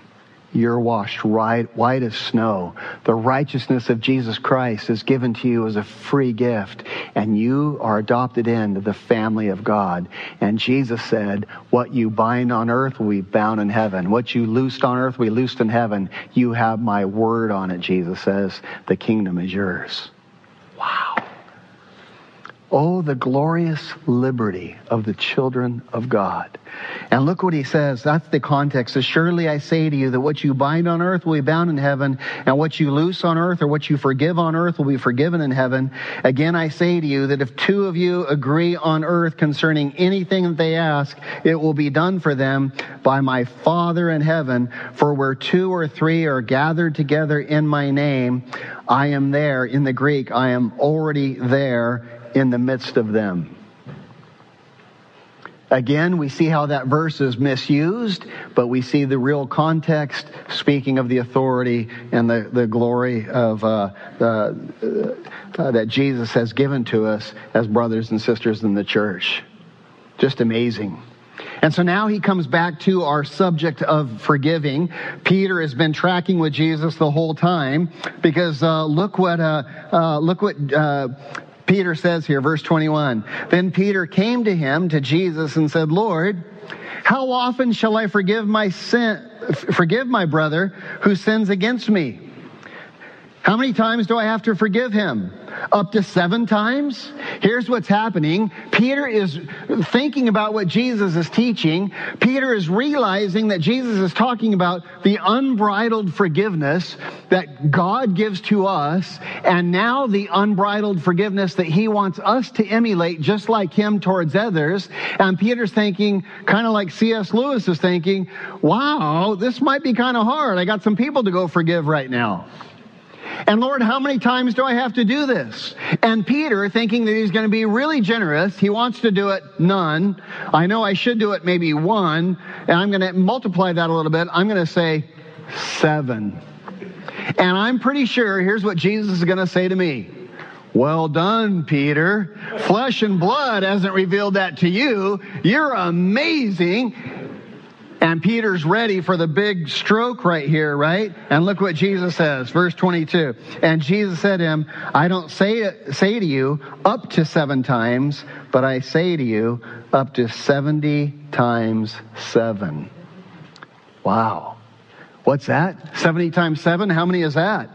You're washed right, white as snow. The righteousness of Jesus Christ is given to you as a free gift, and you are adopted into the family of God. And Jesus said, What you bind on earth will be bound in heaven. What you loosed on earth will be loosed in heaven. You have my word on it, Jesus says. The kingdom is yours. Oh, the glorious liberty of the children of God. And look what he says. That's the context. Surely I say to you that what you bind on earth will be bound in heaven, and what you loose on earth or what you forgive on earth will be forgiven in heaven. Again, I say to you that if two of you agree on earth concerning anything that they ask, it will be done for them by my Father in heaven. For where two or three are gathered together in my name, I am there. In the Greek, I am already there in the midst of them. Again, we see how that verse is misused, but we see the real context speaking of the authority and the, the glory of uh, uh, uh, that Jesus has given to us as brothers and sisters in the church. Just amazing. And so now he comes back to our subject of forgiving. Peter has been tracking with Jesus the whole time because uh, look what uh, uh, look what Peter says here, verse 21. Then Peter came to him, to Jesus, and said, Lord, how often shall I forgive my sin, forgive my brother who sins against me? How many times do I have to forgive him? Up to seven times? Here's what's happening. Peter is thinking about what Jesus is teaching. Peter is realizing that Jesus is talking about the unbridled forgiveness that God gives to us, and now the unbridled forgiveness that he wants us to emulate just like him towards others. And Peter's thinking, kind of like C.S. Lewis is thinking, wow, this might be kind of hard. I got some people to go forgive right now. And Lord, how many times do I have to do this? And Peter, thinking that he's going to be really generous, he wants to do it none. I know I should do it maybe one, and I'm going to multiply that a little bit. I'm going to say seven. And I'm pretty sure here's what Jesus is going to say to me. Well done, Peter. Flesh and blood hasn't revealed that to you. You're amazing. And Peter's ready for the big stroke right here, right? And look what Jesus says, verse 22. And Jesus said to him, I don't say, say to you up to seven times, but I say to you up to 70 times seven. Wow. What's that? 70 times seven? How many is that?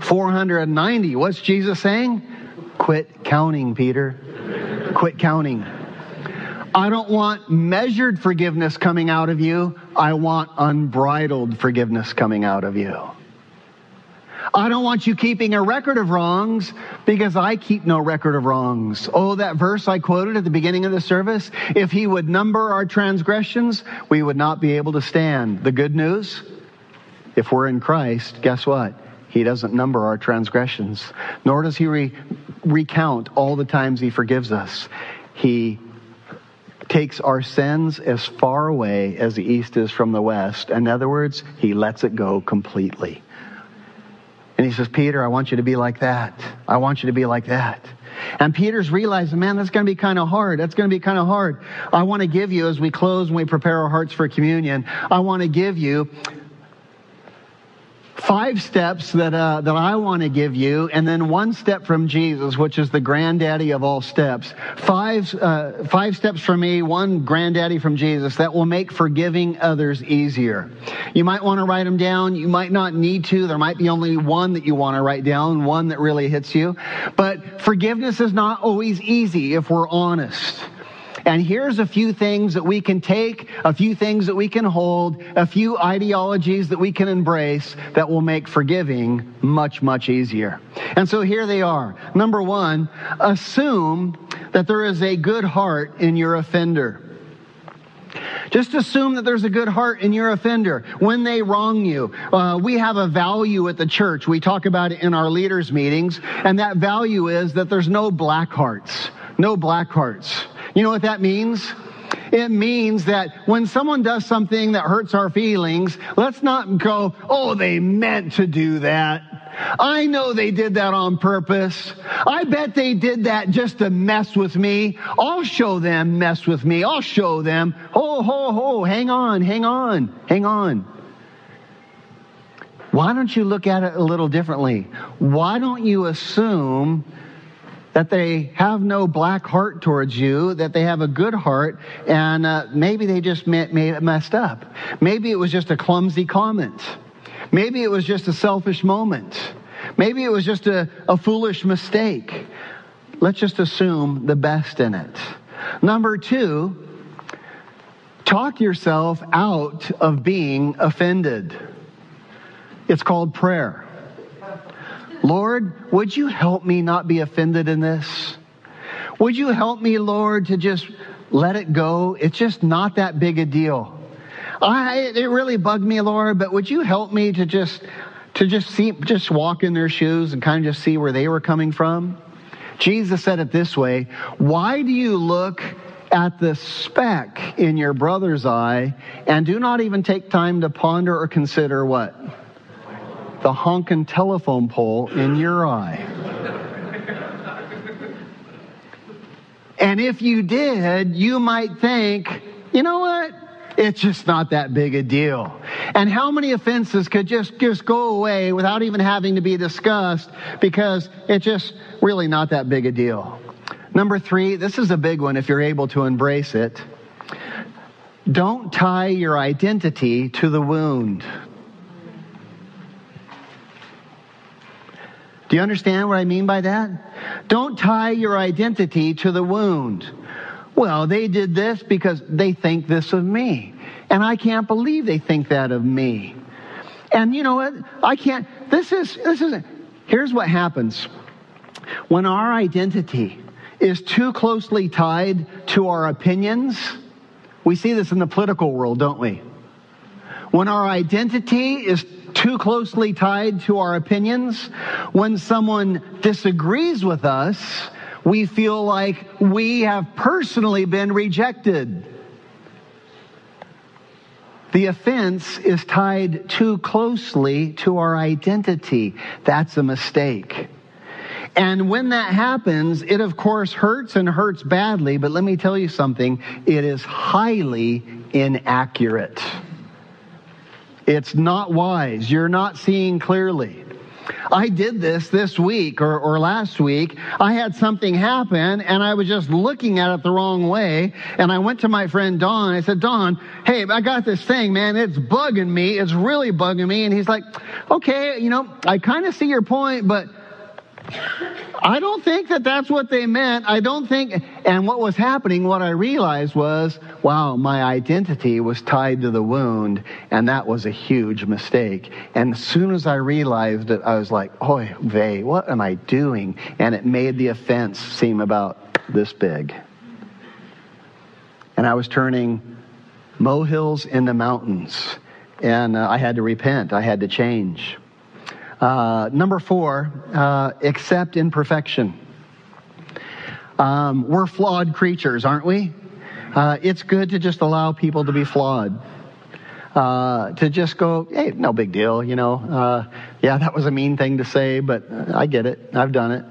490. What's Jesus saying? Quit counting, Peter. Quit counting. I don't want measured forgiveness coming out of you. I want unbridled forgiveness coming out of you. I don't want you keeping a record of wrongs because I keep no record of wrongs. Oh, that verse I quoted at the beginning of the service. If he would number our transgressions, we would not be able to stand. The good news, if we're in Christ, guess what? He doesn't number our transgressions, nor does he re- recount all the times he forgives us. He takes our sins as far away as the east is from the west. In other words, he lets it go completely. And he says, Peter, I want you to be like that. I want you to be like that. And Peter's realizing, man, that's going to be kind of hard. That's going to be kind of hard. I want to give you, as we close and we prepare our hearts for communion, I want to give you five steps that, uh, that I want to give you, and then one step from Jesus, which is the granddaddy of all steps. Five, uh, five steps from me, one granddaddy from Jesus that will make forgiving others easier. You might want to write them down. You might not need to. There might be only one that you want to write down, one that really hits you. But forgiveness is not always easy if we're honest. And here's a few things that we can take, a few things that we can hold, a few ideologies that we can embrace that will make forgiving much, much easier. And so here they are. Number one, assume that there is a good heart in your offender. Just assume that there's a good heart in your offender when they wrong you. Uh, we have a value at the church. We talk about it in our leaders' meetings, and that value is that there's no black hearts. No black hearts. You know what that means? It means that when someone does something that hurts our feelings, let's not go, oh, they meant to do that. I know they did that on purpose. I bet they did that just to mess with me. I'll show them mess with me. I'll show them. Ho, ho, ho, hang on, hang on, hang on. Why don't you look at it a little differently? Why don't you assume that they have no black heart towards you, that they have a good heart, and uh, maybe they just may, may messed up. Maybe it was just a clumsy comment. Maybe it was just a selfish moment. Maybe it was just a, a foolish mistake. Let's just assume the best in it. Number two, talk yourself out of being offended. It's called prayer. Lord, would you help me not be offended in this? Would you help me, Lord, to just let it go? It's just not that big a deal. I, it really bugged me, Lord, but would you help me to just, to just see, just walk in their shoes and kind of just see where they were coming from? Jesus said it this way, why do you look at the speck in your brother's eye and do not even take time to ponder or consider what? The honking telephone pole in your eye. And if you did, you might think, you know what? It's just not that big a deal. And how many offenses could just, just go away without even having to be discussed because it's just really not that big a deal. Number three, this is a big one if you're able to embrace it. Don't tie your identity to the wound. You understand what I mean by that? Don't tie your identity to the wound. Well, they did this because they think this of me. And I can't believe they think that of me. And you know what? I can't, this is, this is, here's what happens. When our identity is too closely tied to our opinions, we see this in the political world, don't we? When our identity is too closely tied to our opinions. When someone disagrees with us, we feel like we have personally been rejected. The offense is tied too closely to our identity. That's a mistake. And when that happens, it of course hurts and hurts badly, but let me tell you something, it is highly inaccurate. It's not wise. You're not seeing clearly. I did this this week or, or last week. I had something happen and I was just looking at it the wrong way. And I went to my friend Don. I said, Don, hey, I got this thing, man. It's bugging me. It's really bugging me. And he's like, okay, you know, I kind of see your point, but I don't think that that's what they meant. I don't think, and what was happening, what I realized was, wow, my identity was tied to the wound, and that was a huge mistake. And as soon as I realized it, I was like, oh, vey, what am I doing? And it made the offense seem about this big. And I was turning molehills into mountains, and uh, I had to repent. I had to change. Uh, number four, uh, accept imperfection. Um, we're flawed creatures, aren't we? Uh, it's good to just allow people to be flawed. Uh, to just go, hey, no big deal, you know. Uh, yeah, that was a mean thing to say, but I get it. I've done it.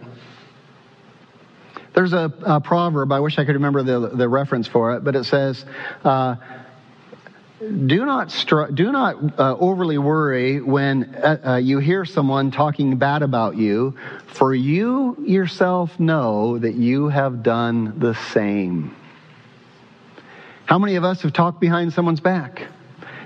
There's a, a proverb, I wish I could remember the, the reference for it, but it says, uh, do not str- do not uh, overly worry when uh, uh, you hear someone talking bad about you, for you yourself know that you have done the same. How many of us have talked behind someone's back?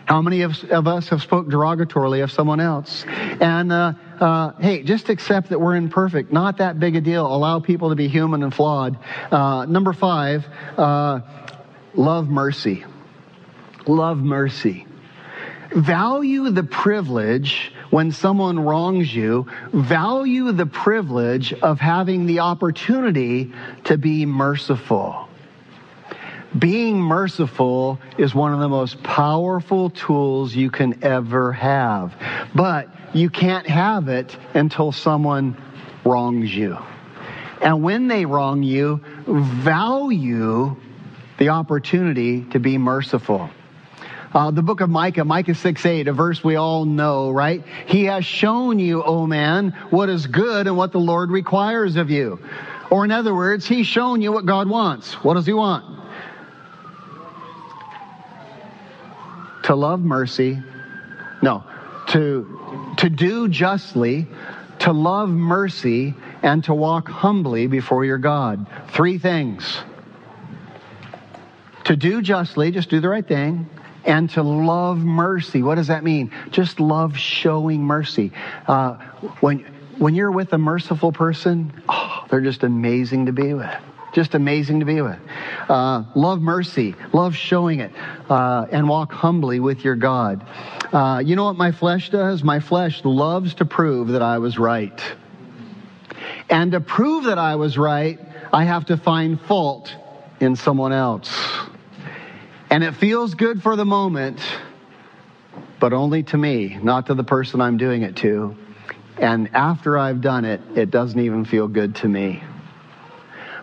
How many of, of us have spoke derogatorily of someone else? And uh, uh, hey, just accept that we're imperfect. Not that big a deal. Allow people to be human and flawed. Uh, number five, love mercy love mercy. Value the privilege when someone wrongs you. Value the privilege of having the opportunity to be merciful. Being merciful is one of the most powerful tools you can ever have. But you can't have it until someone wrongs you. And when they wrong you, value the opportunity to be merciful. Uh, the book of Micah, Micah 6 8, a verse we all know, right? He has shown you, O man, what is good and what the Lord requires of you. Or in other words, he's shown you what God wants. What does he want? To love mercy. No. To, to do justly, to love mercy, and to walk humbly before your God. Three things. To do justly, just do the right thing and to love mercy. What does that mean? Just love showing mercy. Uh, when when you're with a merciful person, oh, they're just amazing to be with. Just amazing to be with. Uh, love mercy, love showing it, uh, and walk humbly with your God. Uh, you know what my flesh does? My flesh loves to prove that I was right. And to prove that I was right, I have to find fault in someone else. And it feels good for the moment, but only to me, not to the person I'm doing it to. And after I've done it, it doesn't even feel good to me.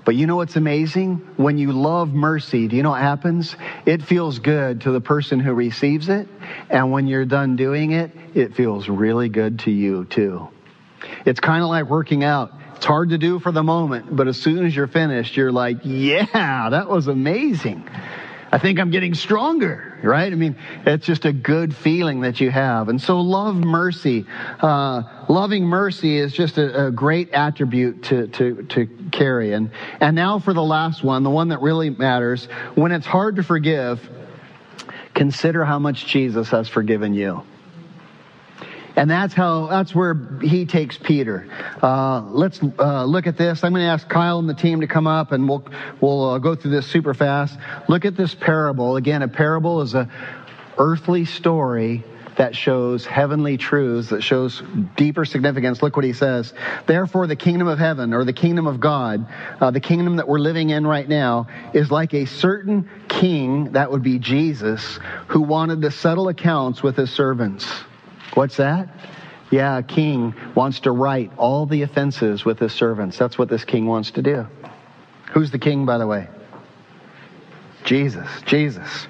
But you know what's amazing? When you love mercy, do you know what happens? It feels good to the person who receives it. And when you're done doing it, it feels really good to you too. It's kind of like working out. It's hard to do for the moment, but as soon as you're finished, you're like, yeah, that was amazing. I think I'm getting stronger, right? I mean, it's just a good feeling that you have. And so love mercy. Uh, loving mercy is just a, a, great attribute to, to, to carry. And, and now for the last one, the one that really matters. When it's hard to forgive, consider how much Jesus has forgiven you. And that's how, that's where he takes Peter. Uh, let's uh, look at this. I'm going to ask Kyle and the team to come up and we'll, we'll uh, go through this super fast. Look at this parable. Again, a parable is a earthly story that shows heavenly truths, that shows deeper significance. Look what he says. Therefore, the kingdom of heaven, or the kingdom of God, uh, the kingdom that we're living in right now, is like a certain king, that would be Jesus, who wanted to settle accounts with his servants. What's that? Yeah, a king wants to right all the offenses with his servants. That's what this king wants to do. Who's the king, by the way? Jesus. Jesus.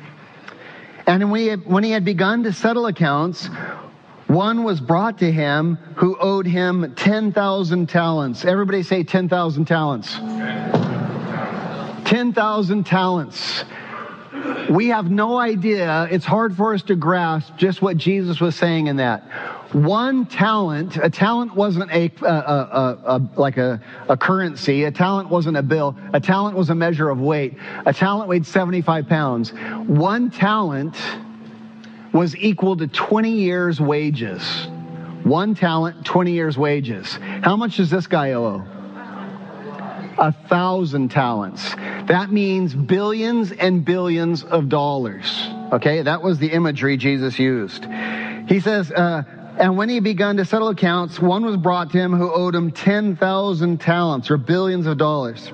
And when he, had, when he had begun to settle accounts, one was brought to him who owed him 10,000 talents. Everybody say 10,000 talents. 10,000 talents we have no idea. It's hard for us to grasp just what Jesus was saying in that. One talent, a talent wasn't a, a, a, a, like a, a currency. A talent wasn't a bill. A talent was a measure of weight. A talent weighed 75 pounds. One talent was equal to 20 years wages. One talent, 20 years wages. How much does this guy owe? A thousand talents. That means billions and billions of dollars. Okay, that was the imagery Jesus used. He says, uh, and when he begun to settle accounts, one was brought to him who owed him 10,000 talents or billions of dollars.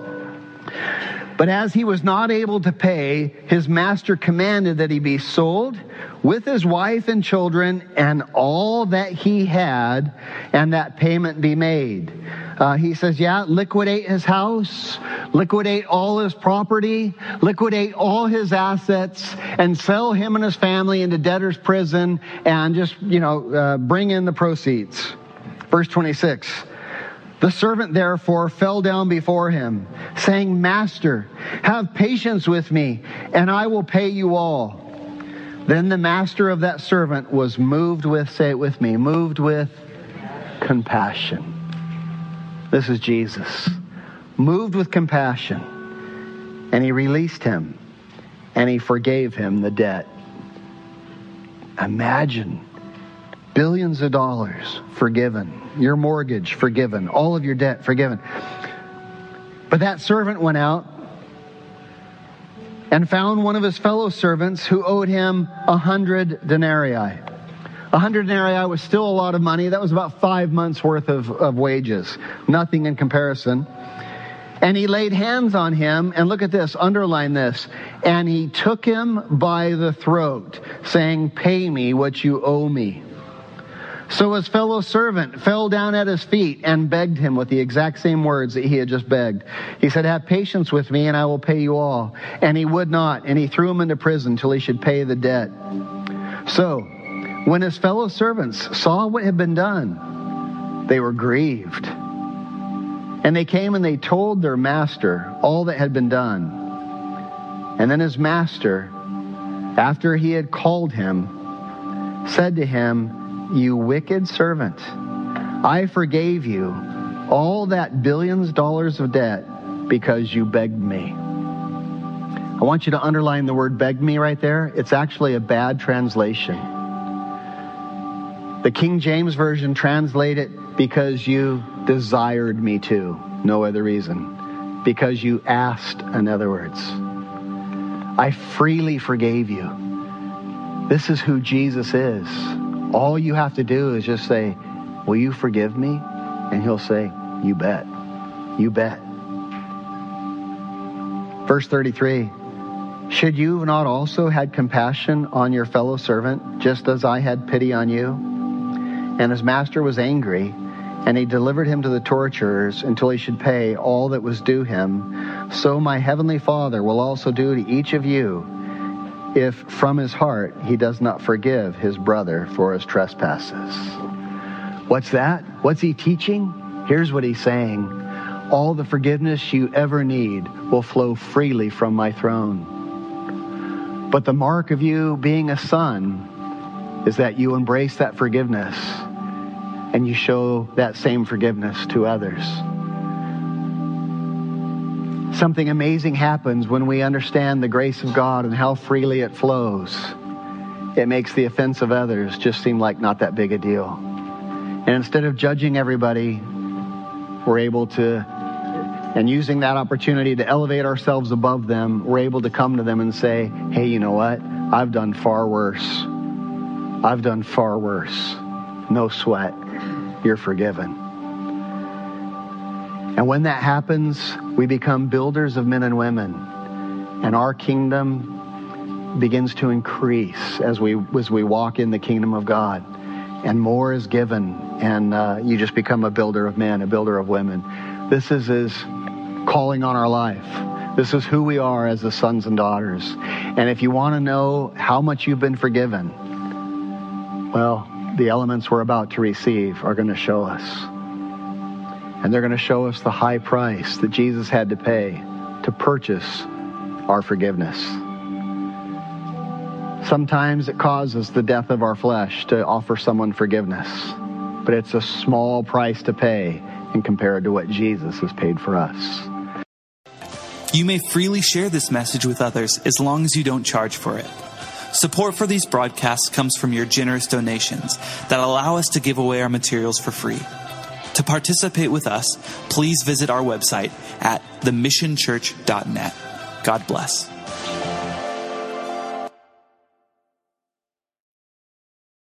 But as he was not able to pay, his master commanded that he be sold with his wife and children and all that he had, and that payment be made. Uh, he says, yeah, liquidate his house, liquidate all his property, liquidate all his assets, and sell him and his family into debtor's prison, and just, you know, uh, bring in the proceeds. Verse 26. The servant therefore fell down before him, saying, Master, have patience with me, and I will pay you all. Then the master of that servant was moved with, say it with me, moved with compassion. This is Jesus. Moved with compassion. And he released him and he forgave him the debt. Imagine billions of dollars forgiven, your mortgage forgiven, all of your debt forgiven. But that servant went out and found one of his fellow servants who owed him a hundred denarii. A hundred denarii was still a lot of money. That was about five months worth of, of wages. Nothing in comparison. And he laid hands on him, and look at this, underline this. And he took him by the throat, saying, Pay me what you owe me. So his fellow servant fell down at his feet and begged him with the exact same words that he had just begged. He said, Have patience with me and I will pay you all. And he would not, and he threw him into prison till he should pay the debt. So, when his fellow servants saw what had been done, they were grieved. And they came and they told their master all that had been done. And then his master, after he had called him, said to him, you wicked servant. I forgave you all that billions of dollars of debt because you begged me. I want you to underline the word begged me right there. It's actually a bad translation. The King James Version translate it because you desired me to. No other reason. Because you asked, in other words. I freely forgave you. This is who Jesus is. All you have to do is just say, Will you forgive me? And he'll say, You bet. You bet. Verse 33 Should you not also had compassion on your fellow servant, just as I had pity on you? And his master was angry, and he delivered him to the torturers until he should pay all that was due him. So my heavenly Father will also do to each of you if from his heart he does not forgive his brother for his trespasses. What's that? What's he teaching? Here's what he's saying All the forgiveness you ever need will flow freely from my throne. But the mark of you being a son is that you embrace that forgiveness and you show that same forgiveness to others something amazing happens when we understand the grace of God and how freely it flows. It makes the offense of others just seem like not that big a deal. And instead of judging everybody, we're able to, and using that opportunity to elevate ourselves above them, we're able to come to them and say, hey, you know what? I've done far worse. I've done far worse. No sweat. You're forgiven. And when that happens, we become builders of men and women. And our kingdom begins to increase as we, as we walk in the kingdom of God. And more is given, and uh, you just become a builder of men, a builder of women. This is His calling on our life. This is who we are as the sons and daughters. And if you want to know how much you've been forgiven, well, the elements we're about to receive are going to show us. And they're going to show us the high price that Jesus had to pay to purchase our forgiveness. Sometimes it causes the death of our flesh to offer someone forgiveness, but it's a small price to pay in compared to what Jesus has paid for us. You may freely share this message with others as long as you don't charge for it. Support for these broadcasts comes from your generous donations that allow us to give away our materials for free. To participate with us, please visit our website at themissionchurch.net. God bless.